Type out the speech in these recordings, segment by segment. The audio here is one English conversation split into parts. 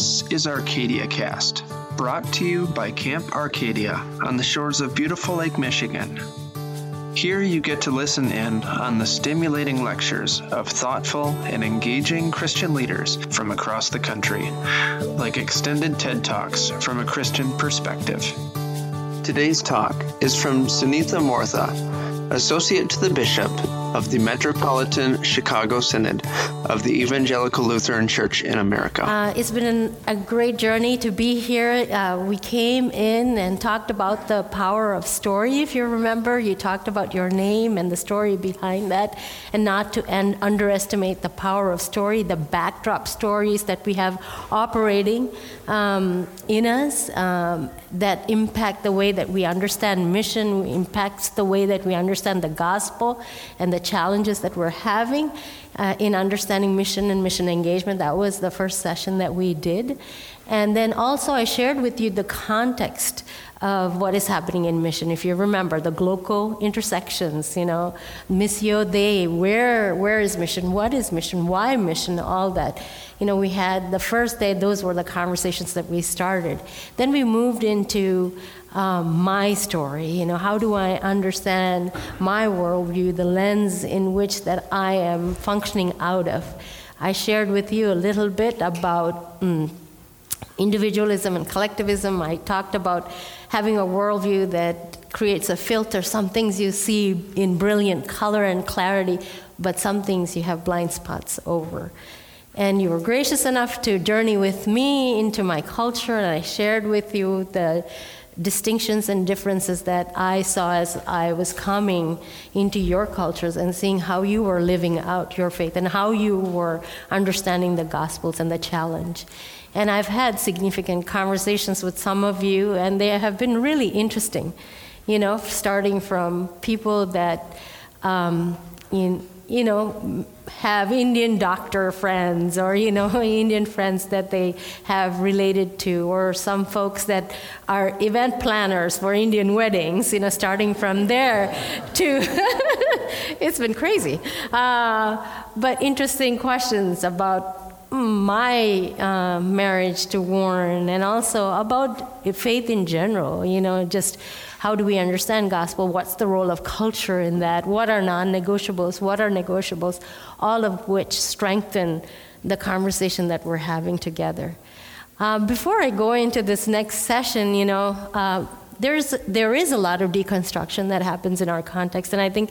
This is Arcadia Cast, brought to you by Camp Arcadia on the shores of beautiful Lake Michigan. Here you get to listen in on the stimulating lectures of thoughtful and engaging Christian leaders from across the country, like extended TED Talks from a Christian perspective. Today's talk is from Sunitha Mortha, Associate to the Bishop of the Metropolitan Chicago Synod of the Evangelical Lutheran Church in America. Uh, it's been an, a great journey to be here. Uh, we came in and talked about the power of story, if you remember. You talked about your name and the story behind that, and not to underestimate the power of story, the backdrop stories that we have operating um, in us um, that impact the way that we understand mission, impacts the way that we understand the gospel and the challenges that we're having uh, in understanding mission and mission engagement. That was the first session that we did. And then also, I shared with you the context of what is happening in mission. If you remember, the glocal intersections, you know, Missio Dei, where, where is mission? What is mission? Why mission? All that. You know, we had the first day, those were the conversations that we started. Then we moved into um, my story. You know, how do I understand my worldview, the lens in which that I am functioning out of? I shared with you a little bit about mm, individualism and collectivism. I talked about having a worldview that creates a filter. Some things you see in brilliant color and clarity, but some things you have blind spots over. And you were gracious enough to journey with me into my culture, and I shared with you the distinctions and differences that I saw as I was coming into your cultures and seeing how you were living out your faith and how you were understanding the Gospels and the challenge. And I've had significant conversations with some of you, and they have been really interesting. You know, starting from people that, um, in, you know, have Indian doctor friends or, you know, Indian friends that they have related to, or some folks that are event planners for Indian weddings, you know, starting from there to, it's been crazy. Uh, but interesting questions about my uh, marriage to Warren and also about faith in general, you know, just how do we understand gospel? What's the role of culture in that? What are non negotiables? What are negotiables? All of which strengthen the conversation that we're having together. Uh, before I go into this next session, you know, uh, there's, there is a lot of deconstruction that happens in our context, and I think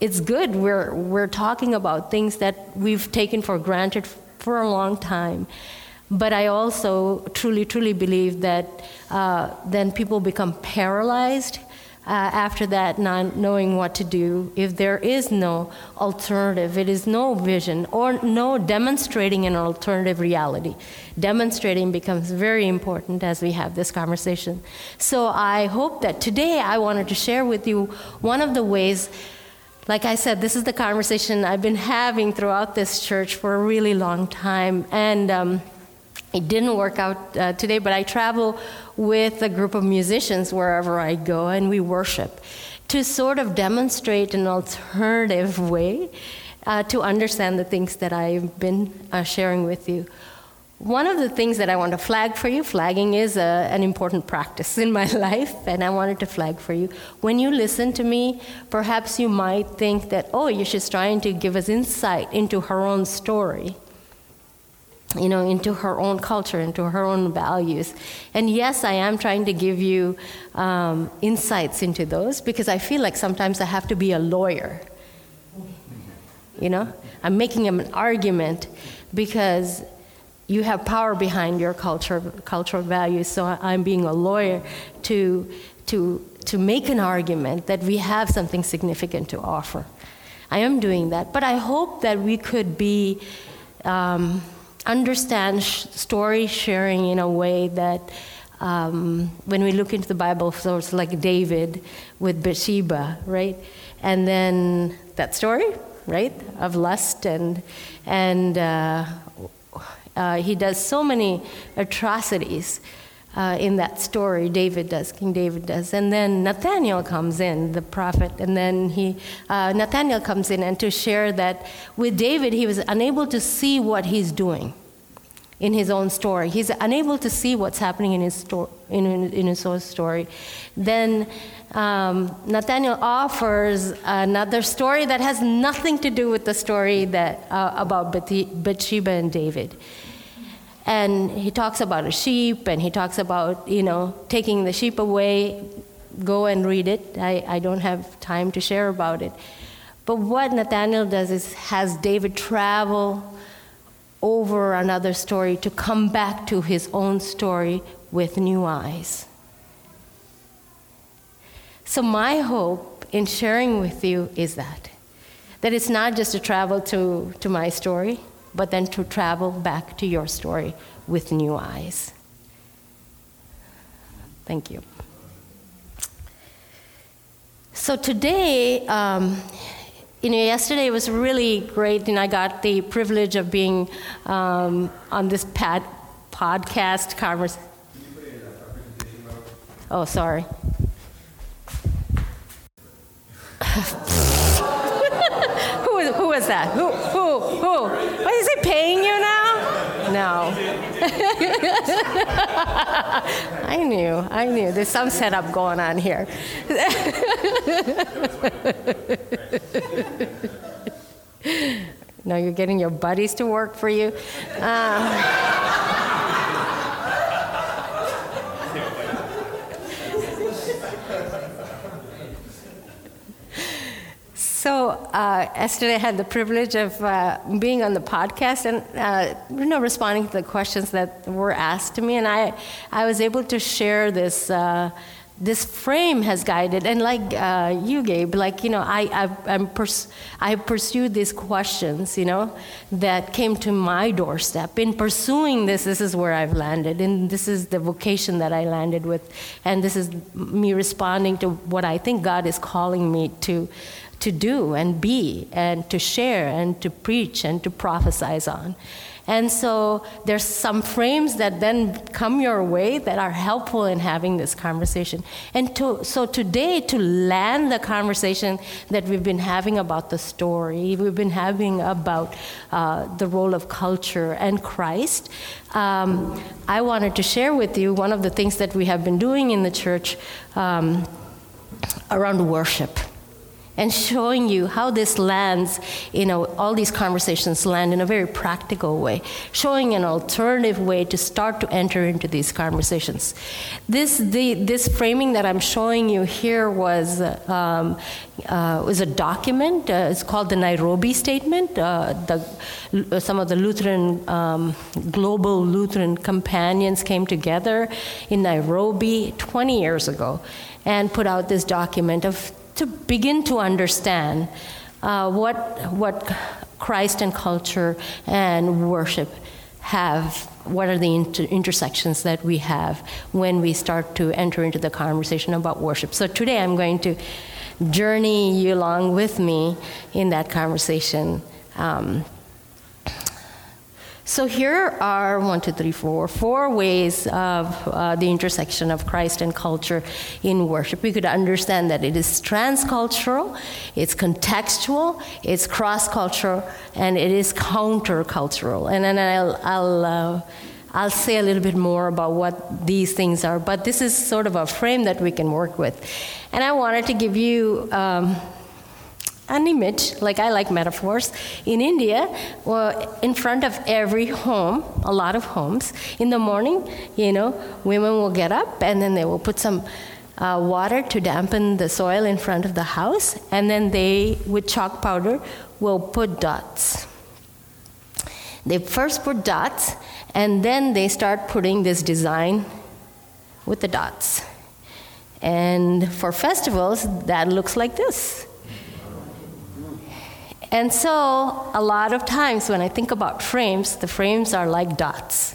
it's good. We're, we're talking about things that we've taken for granted for a long time. But I also truly, truly believe that uh, then people become paralyzed uh, after that, not knowing what to do. If there is no alternative, it is no vision or no demonstrating an alternative reality. Demonstrating becomes very important as we have this conversation. So I hope that today I wanted to share with you one of the ways like I said, this is the conversation I've been having throughout this church for a really long time. And um, it didn't work out uh, today, but I travel with a group of musicians wherever I go, and we worship to sort of demonstrate an alternative way uh, to understand the things that I've been uh, sharing with you. One of the things that I want to flag for you, flagging is a, an important practice in my life, and I wanted to flag for you. When you listen to me, perhaps you might think that, oh, she's trying to give us insight into her own story you know, into her own culture, into her own values. And yes, I am trying to give you um, insights into those because I feel like sometimes I have to be a lawyer. You know, I'm making an argument because you have power behind your culture, cultural values. So I'm being a lawyer to to to make an argument that we have something significant to offer. I am doing that, but I hope that we could be. Um, understand sh- story sharing in a way that um, when we look into the Bible, so it's like David with Bathsheba, right? And then that story, right, of lust and and uh, uh, he does so many atrocities uh, in that story. David does, King David does, and then Nathaniel comes in, the prophet, and then he uh, Nathaniel comes in and to share that with David he was unable to see what he's doing in his own story. He's unable to see what's happening in his, sto- in, in his own story. Then um, Nathaniel offers another story that has nothing to do with the story that, uh, about Bathsheba and David. And he talks about a sheep, and he talks about, you know, taking the sheep away. Go and read it. I, I don't have time to share about it. But what Nathaniel does is has David travel over another story to come back to his own story with new eyes. So, my hope in sharing with you is that that it's not just to travel to, to my story, but then to travel back to your story with new eyes. Thank you. So, today, um, you know, yesterday was really great, and I got the privilege of being um, on this pad, podcast conversation. Oh, sorry. who, is, who is that? Who? Who? Who? Is he paying you now? No. I knew. I knew. There's some setup going on here. no, you're getting your buddies to work for you. Uh, So uh, yesterday I had the privilege of uh, being on the podcast and uh, you know responding to the questions that were asked to me, and I I was able to share this. Uh, this frame has guided, and like uh, you, Gabe, like you know, I I've, I'm pers- I pursued these questions, you know, that came to my doorstep. In pursuing this, this is where I've landed, and this is the vocation that I landed with, and this is me responding to what I think God is calling me to to do and be and to share and to preach and to prophesize on. And so there's some frames that then come your way that are helpful in having this conversation. And to, so today, to land the conversation that we've been having about the story, we've been having about uh, the role of culture and Christ, um, I wanted to share with you one of the things that we have been doing in the church um, around worship and showing you how this lands, you know, all these conversations land in a very practical way, showing an alternative way to start to enter into these conversations. This, the, this framing that I'm showing you here was, um, uh, was a document. Uh, it's called the Nairobi Statement. Uh, the, some of the Lutheran, um, global Lutheran companions came together in Nairobi 20 years ago and put out this document of to begin to understand uh, what, what Christ and culture and worship have, what are the inter- intersections that we have when we start to enter into the conversation about worship. So today I'm going to journey you along with me in that conversation. Um, so here are one, two, three, four, four ways of uh, the intersection of Christ and culture in worship. We could understand that it is transcultural, it's contextual, it's cross-cultural, and it is countercultural. And then I'll, I'll uh, I'll say a little bit more about what these things are, but this is sort of a frame that we can work with. And I wanted to give you um, an image, like I like metaphors. In India, well, in front of every home, a lot of homes, in the morning, you know, women will get up and then they will put some uh, water to dampen the soil in front of the house, and then they, with chalk powder, will put dots. They first put dots, and then they start putting this design with the dots. And for festivals, that looks like this. And so, a lot of times when I think about frames, the frames are like dots.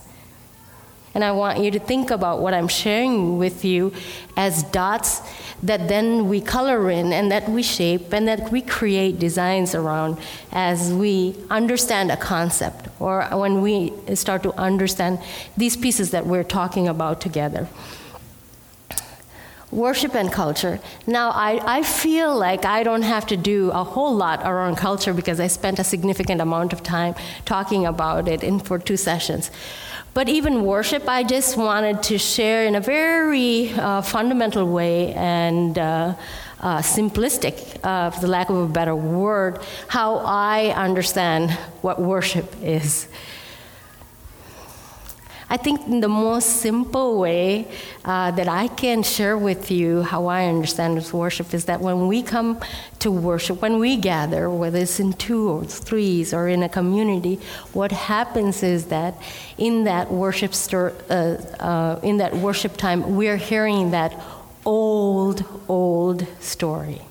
And I want you to think about what I'm sharing with you as dots that then we color in and that we shape and that we create designs around as we understand a concept or when we start to understand these pieces that we're talking about together worship and culture. Now, I, I feel like I don't have to do a whole lot around culture because I spent a significant amount of time talking about it in for two sessions. But even worship, I just wanted to share in a very uh, fundamental way and uh, uh, simplistic, uh, for the lack of a better word, how I understand what worship is. I think the most simple way uh, that I can share with you how I understand worship is that when we come to worship, when we gather, whether it's in two or threes or in a community, what happens is that in that worship stir, uh, uh, in that worship time, we're hearing that old, old story.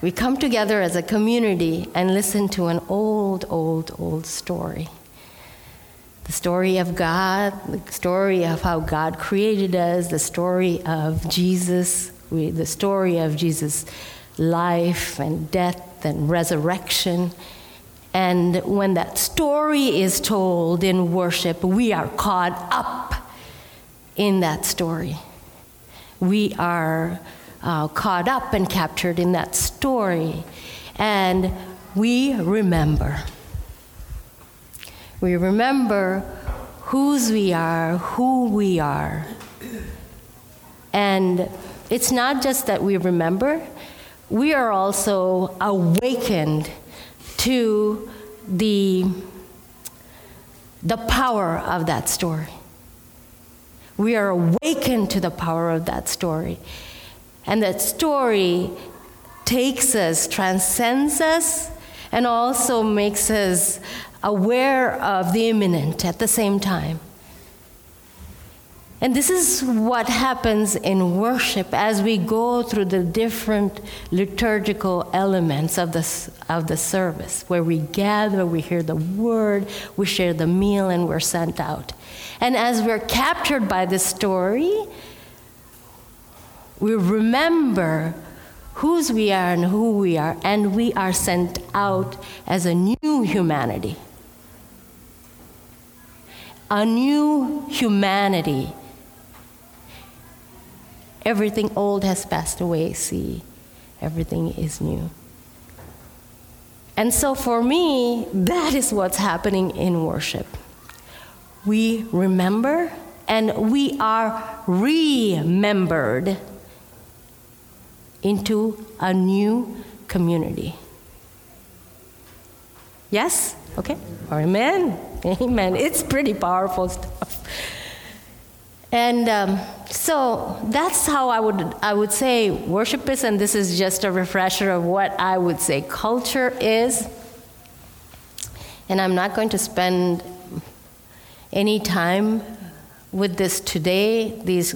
We come together as a community and listen to an old, old, old story the story of God, the story of how God created us, the story of Jesus, the story of Jesus' life and death and resurrection. And when that story is told in worship, we are caught up in that story. We are uh, caught up and captured in that story. And we remember. We remember whose we are, who we are. And it's not just that we remember, we are also awakened to the, the power of that story. We are awakened to the power of that story. And that story takes us, transcends us, and also makes us aware of the immanent at the same time. And this is what happens in worship as we go through the different liturgical elements of the, of the service, where we gather, we hear the word, we share the meal, and we're sent out. And as we're captured by the story, we remember whose we are and who we are, and we are sent out as a new humanity a new humanity. Everything old has passed away, see, everything is new. And so for me, that is what's happening in worship. We remember and we are remembered into a new community. Yes? Okay? Amen. Amen. It's pretty powerful stuff. And um, so that's how I would, I would say worship is, and this is just a refresher of what I would say culture is. And I'm not going to spend any time with this today. These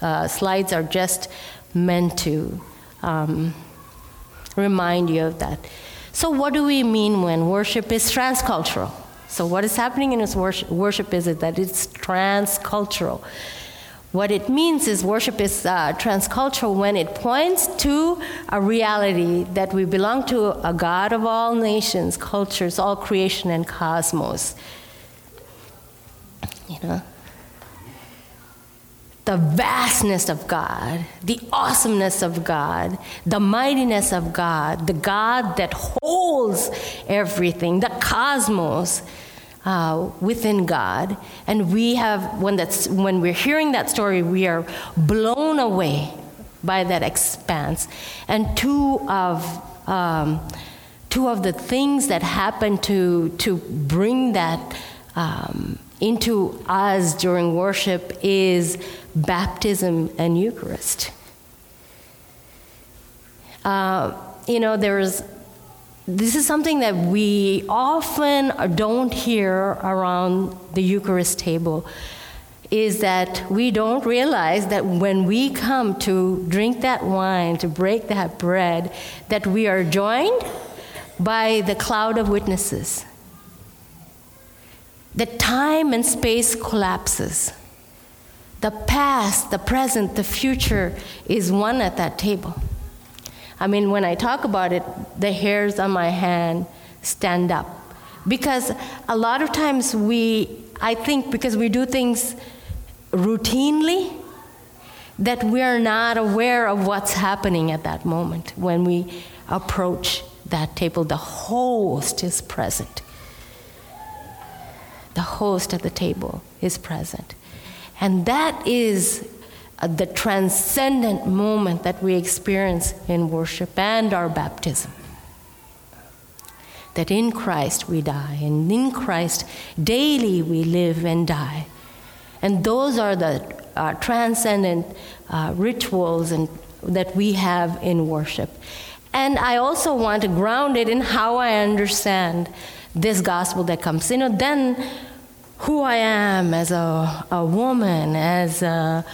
uh, slides are just meant to um, remind you of that. So, what do we mean when worship is transcultural? So, what is happening in worship, worship is that it's transcultural. What it means is worship is uh, transcultural when it points to a reality that we belong to a God of all nations, cultures, all creation, and cosmos. You know? The vastness of God, the awesomeness of God, the mightiness of God, the God that holds everything, the cosmos uh, within God. And we have, when, that's, when we're hearing that story, we are blown away by that expanse. And two of, um, two of the things that happen to, to bring that um, into us during worship is baptism and Eucharist. Uh, you know, there's this is something that we often don't hear around the Eucharist table is that we don't realize that when we come to drink that wine, to break that bread, that we are joined by the cloud of witnesses. That time and space collapses. The past, the present, the future is one at that table. I mean, when I talk about it, the hairs on my hand stand up. Because a lot of times we, I think, because we do things routinely, that we're not aware of what's happening at that moment when we approach that table. The host is present. the host at the table is present. And that is uh, the transcendent moment that we experience in worship and our baptism. That in Christ we die, and in Christ daily we live and die. And those are the uh, transcendent uh, rituals and, that we have in worship. And I also want to ground it in how I understand this gospel that comes. You know, then who I am as a, a woman, as a,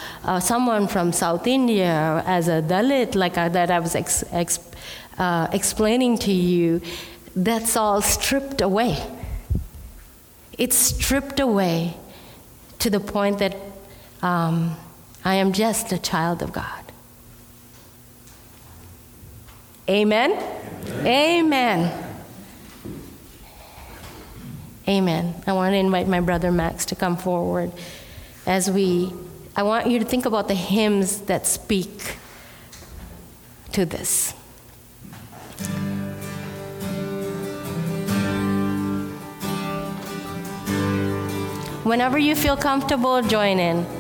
someone from South India, as a Dalit, like I, that I was ex, ex, uh, explaining to you, that's all stripped away. It's stripped away to the point that um, I am just a child of God. Amen? Amen. Amen. Amen. I want to invite my brother Max to come forward as we, I want you to think about the hymns that speak to this. Whenever you feel comfortable, join in.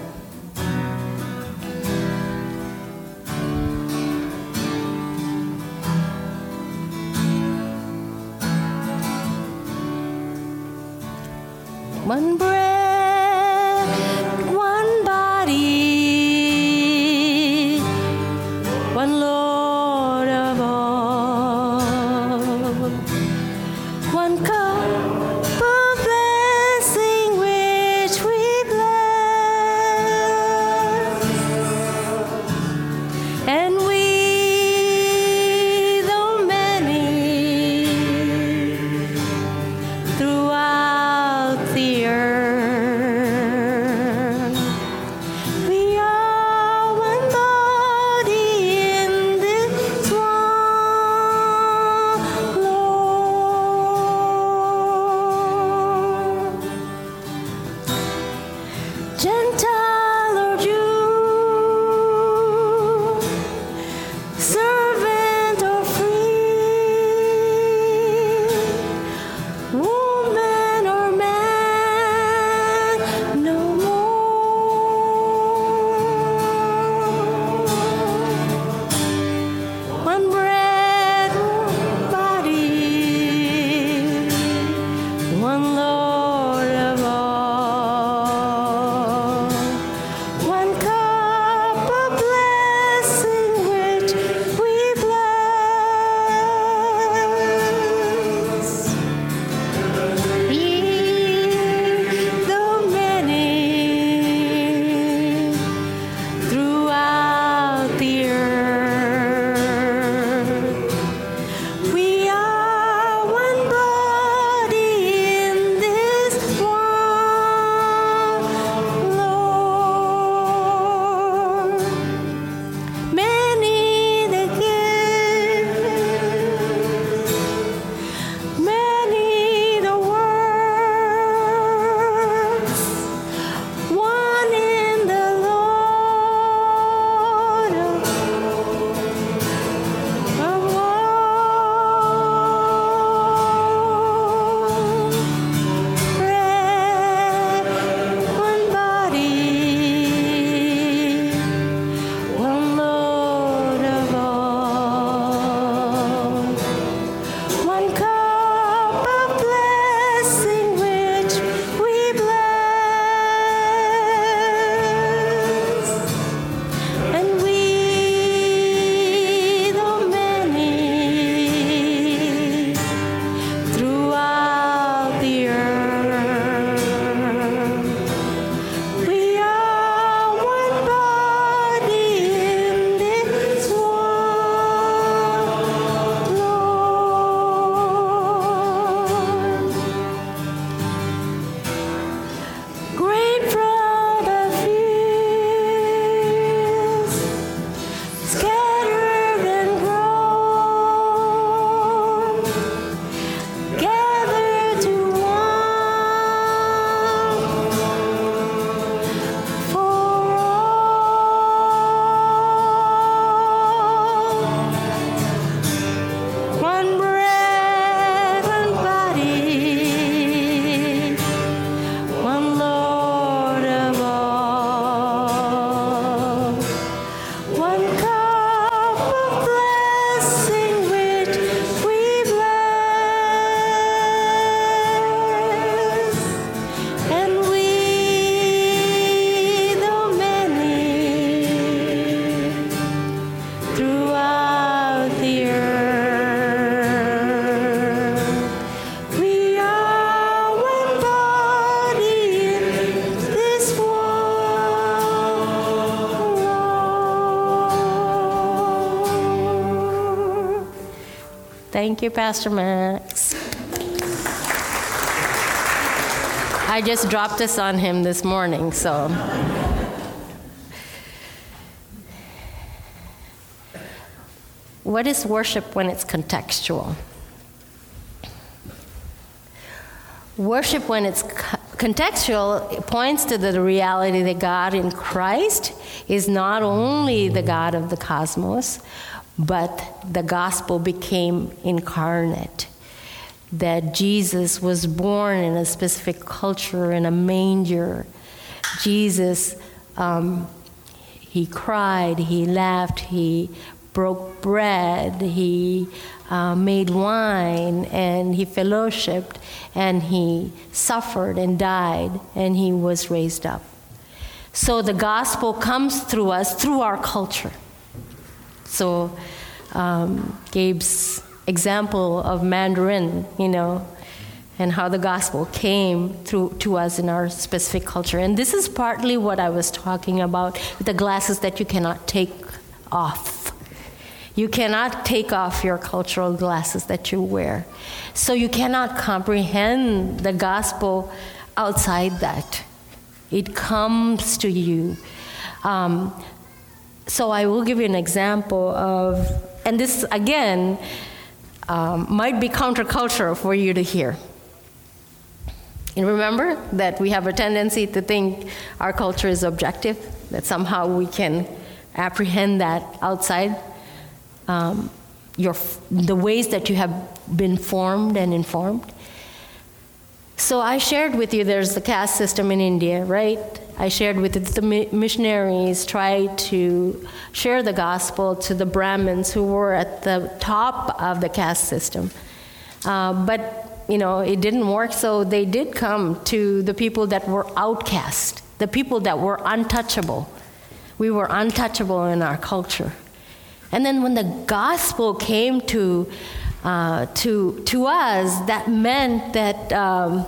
One breath. Thank you, Pastor Max. I just dropped this on him this morning, so. What is worship when it's contextual? Worship, when it's contextual, points to the reality that God in Christ is not only the God of the cosmos, but the gospel became incarnate. That Jesus was born in a specific culture, in a manger. Jesus, um, he cried, he laughed, he broke bread, he uh, made wine, and he fellowshipped, and he suffered and died, and he was raised up. So the gospel comes through us, through our culture. So um, Gabe's example of Mandarin, you know, and how the gospel came through to us in our specific culture. And this is partly what I was talking about the glasses that you cannot take off you cannot take off your cultural glasses that you wear. So you cannot comprehend the gospel outside that. It comes to you. Um, so I will give you an example of, and this again um, might be countercultural for you to hear. And remember that we have a tendency to think our culture is objective, that somehow we can apprehend that outside um, your, the ways that you have been formed and informed. So I shared with you there's the caste system in India, right? I shared with the missionaries tried to share the gospel to the Brahmins who were at the top of the caste system. Uh, but, you know, it didn't work, so they did come to the people that were outcast, the people that were untouchable. We were untouchable in our culture. And then when the gospel came to, uh, to, to us, that meant that um,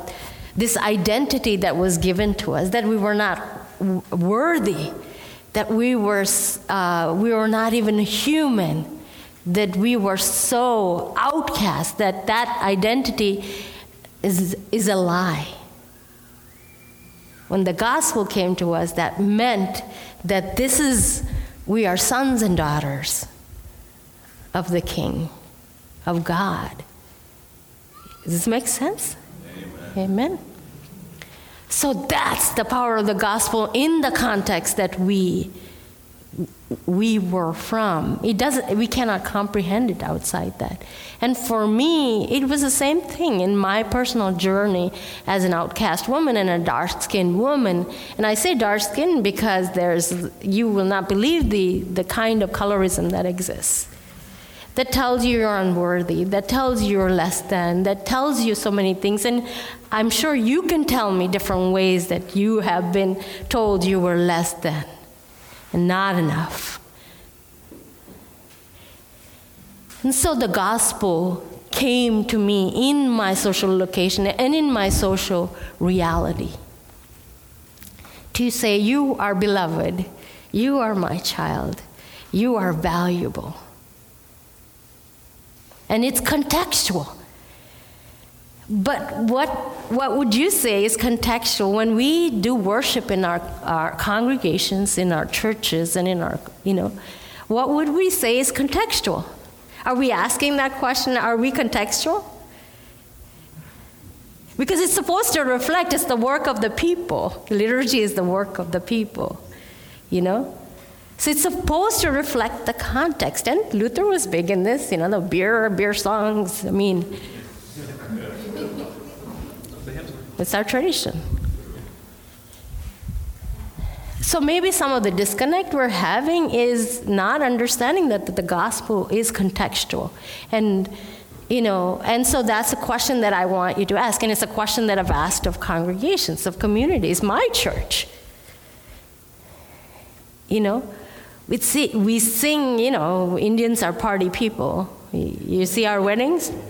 this identity that was given to us, that we were not w- worthy, that we were, uh, we were not even human, that we were so outcast that that identity is, is a lie. When the gospel came to us, that meant that this is we are sons and daughters of the King, of God. Does this make sense? Amen. Amen. So that's the power of the gospel in the context that we we were from. It doesn't we cannot comprehend it outside that. And for me, it was the same thing in my personal journey as an outcast woman and a dark-skinned woman. And I say dark-skinned because there's you will not believe the the kind of colorism that exists. That tells you you're unworthy, that tells you you're less than, that tells you so many things. And I'm sure you can tell me different ways that you have been told you were less than and not enough. And so the gospel came to me in my social location and in my social reality to say, You are beloved, you are my child, you are valuable. And it's contextual. But what, what would you say is contextual when we do worship in our, our congregations, in our churches, and in our, you know, what would we say is contextual? Are we asking that question? Are we contextual? Because it's supposed to reflect it's the work of the people. Liturgy is the work of the people, you know? So it's supposed to reflect the context. And Luther was big in this, you know, the beer, beer songs. I mean, it's our tradition. So maybe some of the disconnect we're having is not understanding that the gospel is contextual. And you know, and so that's a question that I want you to ask. And it's a question that I've asked of congregations, of communities, my church. You know, we, see, we sing, you know, Indians are party people. You see our weddings?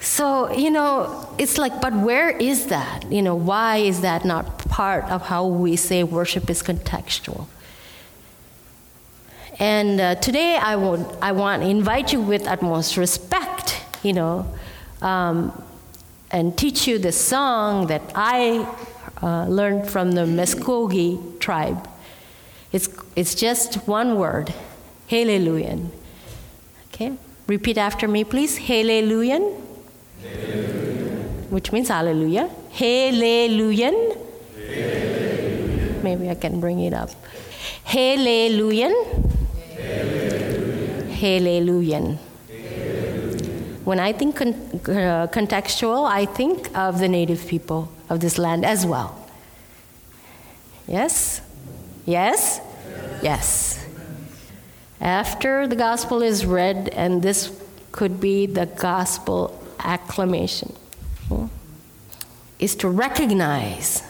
So, you know, it's like, but where is that? You know, why is that not part of how we say worship is contextual. And uh, today I, would, I want to invite you with utmost respect, you know, um, and teach you the song that I uh, learned from the Muskogee tribe. It's, it's just one word, Hallelujah. Okay? Repeat after me, please. Hallelujah. Which means hallelujah. Hallelujah. Maybe I can bring it up. Hallelujah. Hallelujah. When I think con- uh, contextual, I think of the native people of this land as well. Yes? Yes? Yes. After the gospel is read, and this could be the gospel acclamation, hmm, is to recognize,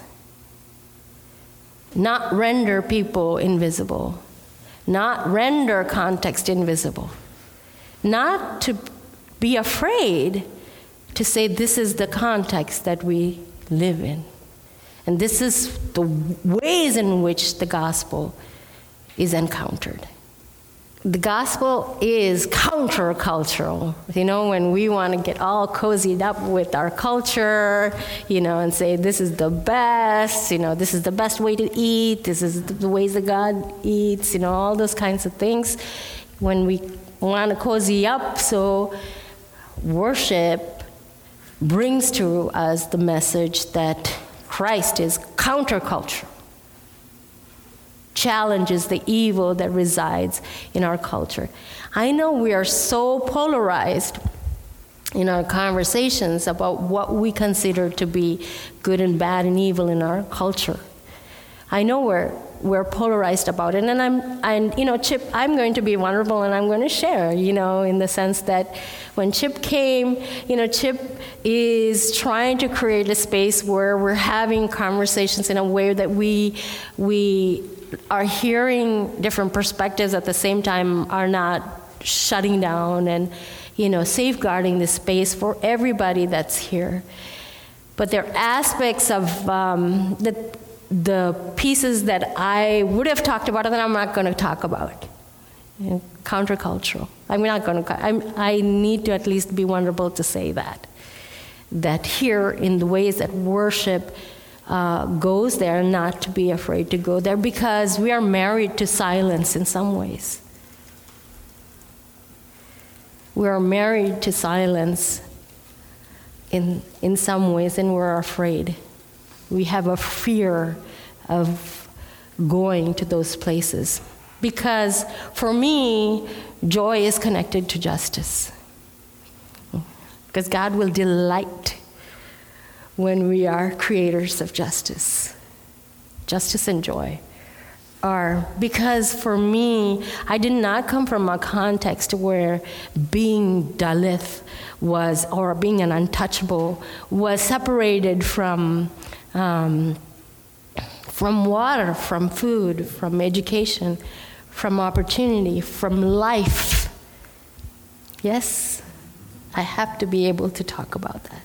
not render people invisible not render context invisible, not to be afraid to say this is the context that we live in. And this is the ways in which the gospel is encountered the gospel is countercultural. You know, when we want to get all cozied up with our culture, you know, and say this is the best, you know, this is the best way to eat, this is the ways that God eats, you know, all those kinds of things. When we want to cozy up, so worship brings to us the message that Christ is countercultural challenges the evil that resides in our culture. I know we are so polarized in our conversations about what we consider to be good and bad and evil in our culture. I know we're we're polarized about it, and I'm and you know Chip, I'm going to be vulnerable and I'm going to share, you know, in the sense that when Chip came, you know, Chip is trying to create a space where we're having conversations in a way that we we are hearing different perspectives at the same time are not shutting down and you know safeguarding the space for everybody that's here. But there are aspects of um, the, the pieces that i would have talked about that i'm not going to talk about you know, countercultural i'm not going to i need to at least be vulnerable to say that that here in the ways that worship uh, goes there, not to be afraid to go there, because we are married to silence in some ways. We are married to silence in, in some ways, and we're afraid. We have a fear of going to those places. Because for me, joy is connected to justice. Because God will delight when we are creators of justice. Justice and joy are because for me, I did not come from a context where being Dalit was, or being an untouchable, was separated from. Um, from water, from food, from education, from opportunity, from life. Yes, I have to be able to talk about that.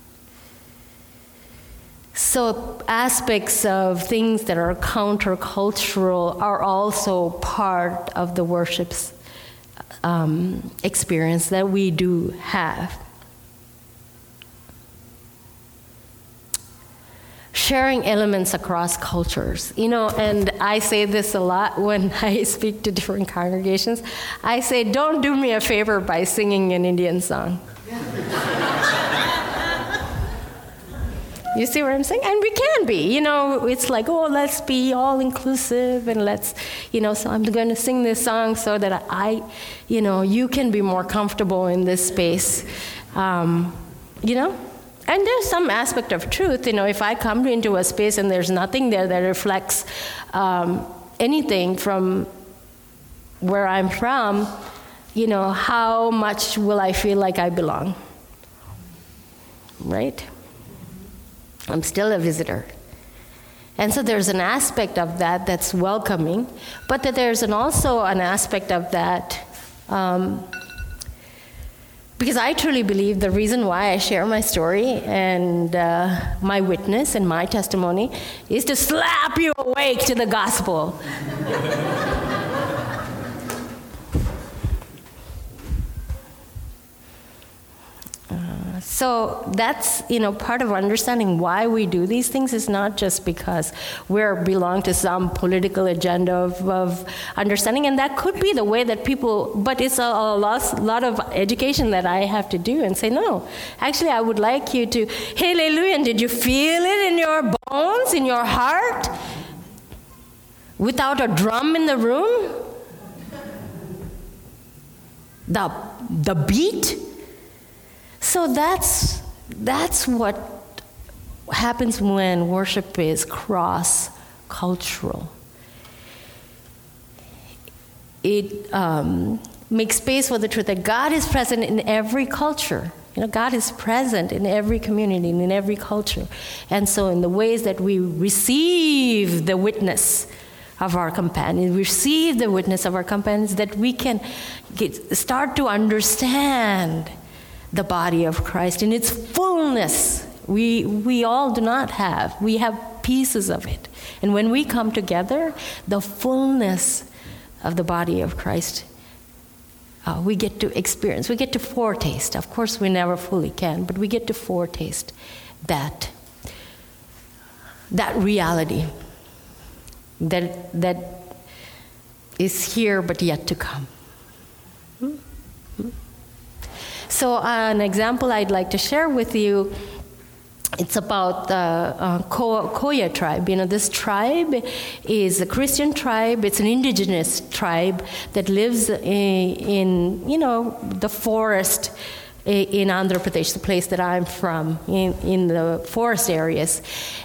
So, aspects of things that are countercultural are also part of the worship's um, experience that we do have. Sharing elements across cultures. You know, and I say this a lot when I speak to different congregations. I say, don't do me a favor by singing an Indian song. You see what I'm saying? And we can be. You know, it's like, oh, let's be all inclusive and let's, you know, so I'm going to sing this song so that I, you know, you can be more comfortable in this space. Um, you know? And there's some aspect of truth. You know, if I come into a space and there's nothing there that reflects um, anything from where I'm from, you know, how much will I feel like I belong? Right? I'm still a visitor. And so there's an aspect of that that's welcoming, but that there's an also an aspect of that um, Because I truly believe the reason why I share my story and uh, my witness and my testimony is to slap you awake to the gospel. So that's you know part of understanding why we do these things is not just because we belong to some political agenda of, of, understanding, and that could be the way that people. But it's a, a lot, lot of education that I have to do and say no. Actually, I would like you to. Hallelujah! Did you feel it in your bones, in your heart, without a drum in the room? The the beat so that's, that's what happens when worship is cross cultural. It um, makes space for the truth that God is present in every culture. You know, God is present in every community and in every culture. And so, in the ways that we receive the witness of our companions, we receive the witness of our companions, that we can get, start to understand the body of Christ in its fullness. We, we all do not have. We have pieces of it. And when we come together, the fullness of the body of Christ, uh, we get to experience, we get to foretaste. Of course, we never fully can, but we get to foretaste that, that reality that, that is here but yet to come. So, an example I'd like to share with you it's about the uh, Koya tribe. You know, this tribe is a Christian tribe. It's an indigenous tribe that lives in, in you know, the forest in Andhra Pradesh, the place that I'm from, in, in the forest areas.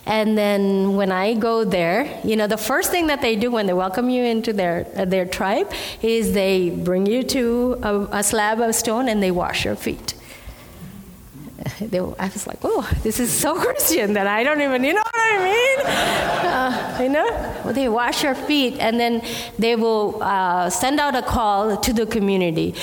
And then when I go there, you know, the first thing that they do when they welcome you into their, their tribe is they bring you to a, a slab of stone and they wash your feet. They, I was like, oh, this is so Christian that I don't even, you know what I mean? Uh, you know? Well, they wash your feet and then they will uh, send out a call to the community.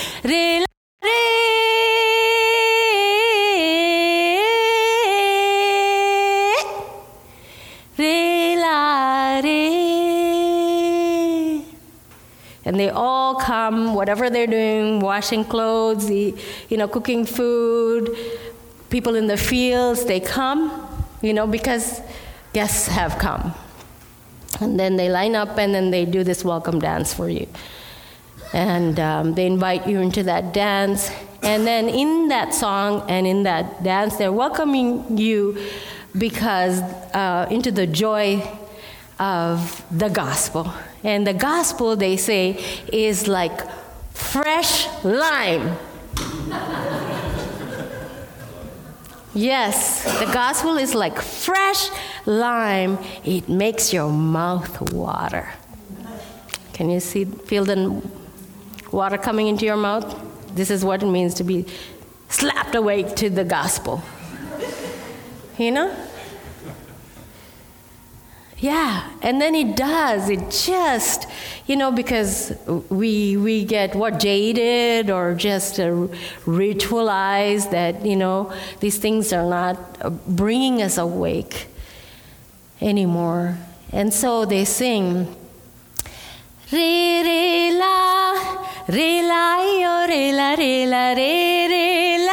And they all come, whatever they're doing, washing clothes, you know, cooking food, people in the fields, they come, you know, because guests have come. And then they line up and then they do this welcome dance for you. And um, they invite you into that dance. And then in that song and in that dance, they're welcoming you because uh, into the joy of the gospel. And the gospel, they say, is like fresh lime. yes, the gospel is like fresh lime. It makes your mouth water. Can you see, feel the water coming into your mouth? This is what it means to be slapped awake to the gospel. You know? Yeah, and then it does. It just, you know, because we we get what jaded or just uh, ritualized that you know these things are not bringing us awake anymore, and so they sing. Re re la, re la yo, re la re la re re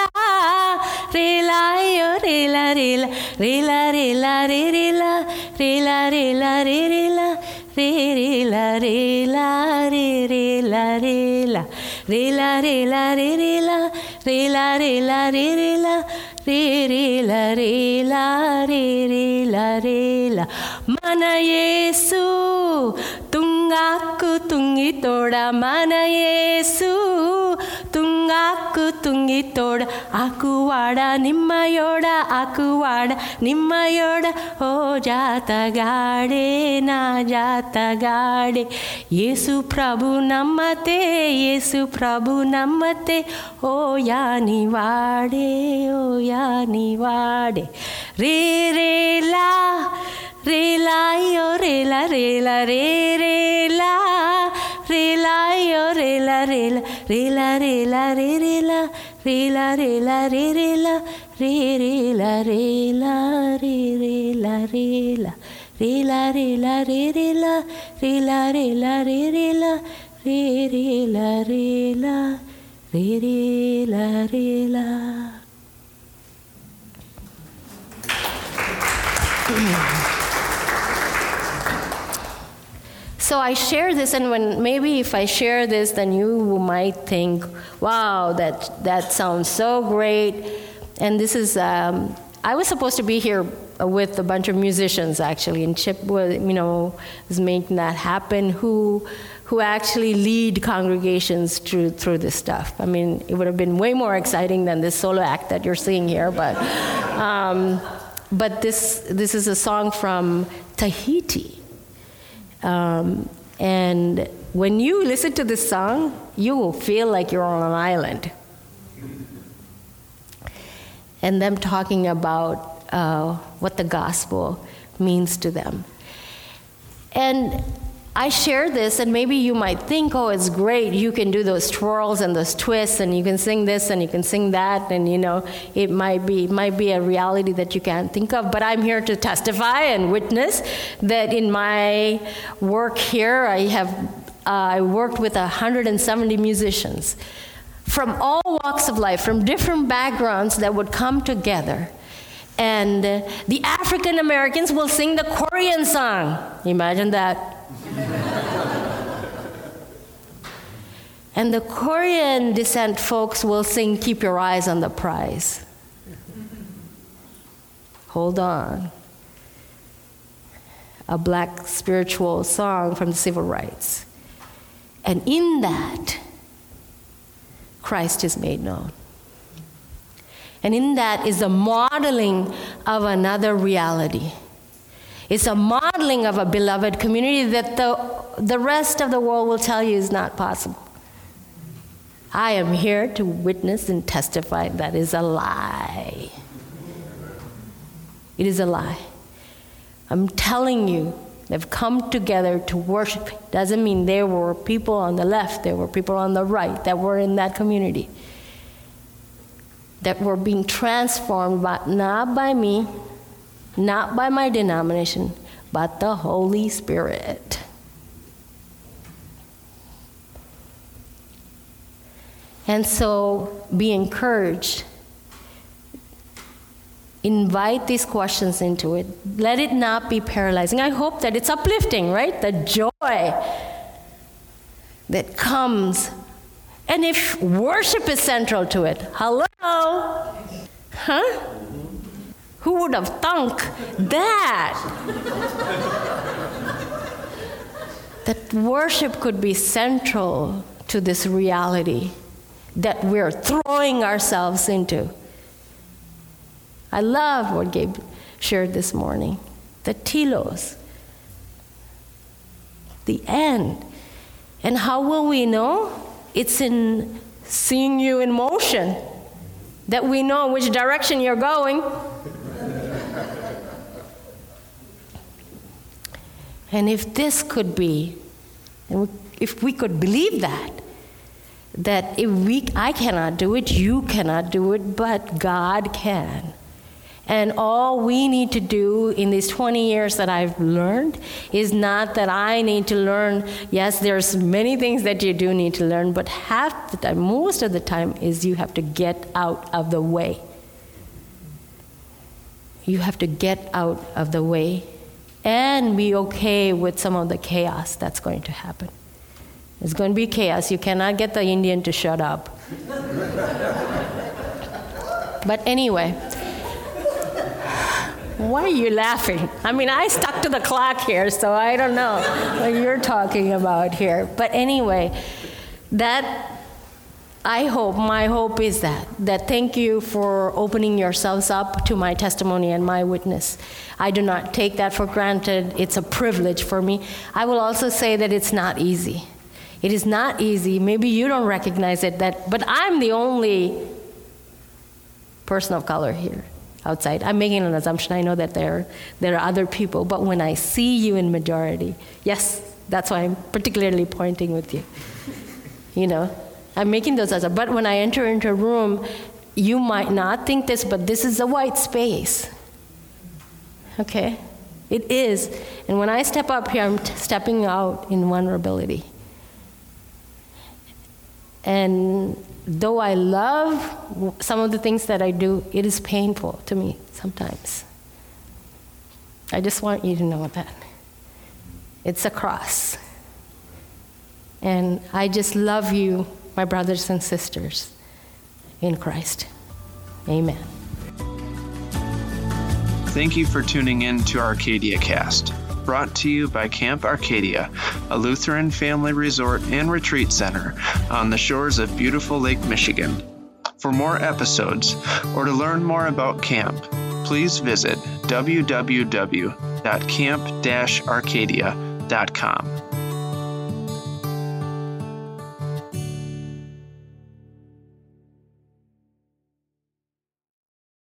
re la yo, re la re la, re la re la re re la re la re la re re la re re la re la re re la re la re la re la re re la re la re la re re la re re la re la re re la re la ಮನಯೇಸು ತುಂಗಾಕು ತುಂಗಿ ತೋಡ ಮನಯೇಸು ತುಂಗಾಕು ತುಂಗಿ ತೋಡ ಆಕುವಾಡ ನಿಮ್ಮಯೋಡ ಆಕುವಾಡ ನಿಮ್ಮಯೋಡ, ಓ ಜಾತಗಾಡೆ, ನಾ ಜಾತಗಾಡೆ. ಯೇಸು ಪ್ರಭು ನಮ್ಮತೆ ಯೇಸು ಪ್ರಭು ನಮ್ಮತೆ, ಓ ಯಾನಿವಾಡೆ ಓ ಯಾನಿವಾಡೆ ರೇ ರೇ ಲಾ o yani vade re re la re la yo re la re la re re la re la yo re la re la re la re la re re la re la re la re re la re So I share this, and when maybe if I share this, then you might think, "Wow, that that sounds so great." And this is, um, I was supposed to be here with a bunch of musicians actually, and Chip was, you know, was making that happen. Who, who actually lead congregations through through this stuff. I mean, it would have been way more exciting than this solo act that you're seeing here, but. Um, but this, this is a song from Tahiti. Um, and when you listen to this song, you will feel like you're on an island. And them talking about uh, what the gospel means to them. And I share this, and maybe you might think, oh, it's great. You can do those twirls and those twists, and you can sing this and you can sing that, and you know, it might be, might be a reality that you can't think of. But I'm here to testify and witness that in my work here, I have uh, I worked with 170 musicians from all walks of life, from different backgrounds that would come together. And the African Americans will sing the Korean song. Imagine that. And the Korean descent folks will sing Keep Your Eyes on the Prize. Hold on. A black spiritual song from the civil rights. And in that, Christ is made known. And in that is the modeling of another reality. It's a modeling of a beloved community that the, the rest of the world will tell you is not possible. I am here to witness and testify that is a lie. It is a lie. I'm telling you, they've come together to worship. Doesn't mean there were people on the left, there were people on the right that were in that community that were being transformed, but not by me, not by my denomination, but the Holy Spirit. And so be encouraged. Invite these questions into it. Let it not be paralyzing. I hope that it's uplifting, right? The joy that comes. And if worship is central to it, hello? Huh? Who would have thunk that? that worship could be central to this reality that we're throwing ourselves into. I love what Gabe shared this morning the telos, the end. And how will we know? It's in seeing you in motion that we know which direction you're going. And if this could be, if we could believe that, that if we, I cannot do it, you cannot do it, but God can. And all we need to do in these 20 years that I've learned is not that I need to learn. Yes, there's many things that you do need to learn, but half the time, most of the time, is you have to get out of the way. You have to get out of the way and be okay with some of the chaos that's going to happen. It's going to be chaos. You cannot get the Indian to shut up. but anyway, why are you laughing? I mean, I stuck to the clock here, so I don't know what you're talking about here. But anyway, that I hope, my hope is that, that thank you for opening yourselves up to my testimony and my witness. I do not take that for granted. It's a privilege for me. I will also say that it's not easy. It is not easy. Maybe you don't recognize it, that, but I'm the only person of color here outside. I'm making an assumption. I know that there, there are other people, but when I see you in majority, yes, That's why I'm particularly pointing with you. You know, I'm making those as a, but when I enter into a room, you might not think this, but this is a white space. Okay? It is. And when I step up here, I'm t- stepping out in vulnerability. And though I love some of the things that I do, it is painful to me sometimes. I just want you to know that. It's a cross. And I just love you, my brothers and sisters in Christ. Amen. Thank you for tuning in to Arcadia Cast, brought to you by Camp Arcadia, a Lutheran family resort and retreat center on the shores of beautiful Lake Michigan. For more episodes or to learn more about camp, please visit www.camp-arcadia.com.